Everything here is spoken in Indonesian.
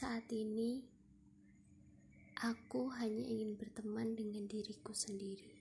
Saat ini, aku hanya ingin berteman dengan diriku sendiri.